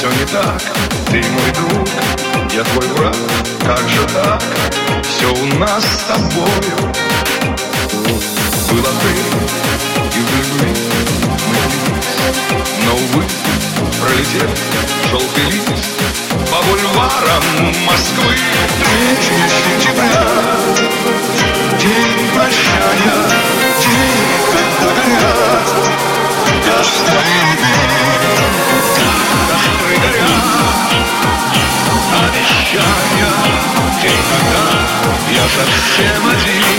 все не так. Ты мой друг, я твой враг. Как же так? Все у нас с тобою. Было ты и в мы влились Но, увы, пролетел желтый лист По бульварам Москвы. Ты чуть-чуть совсем один Я календарь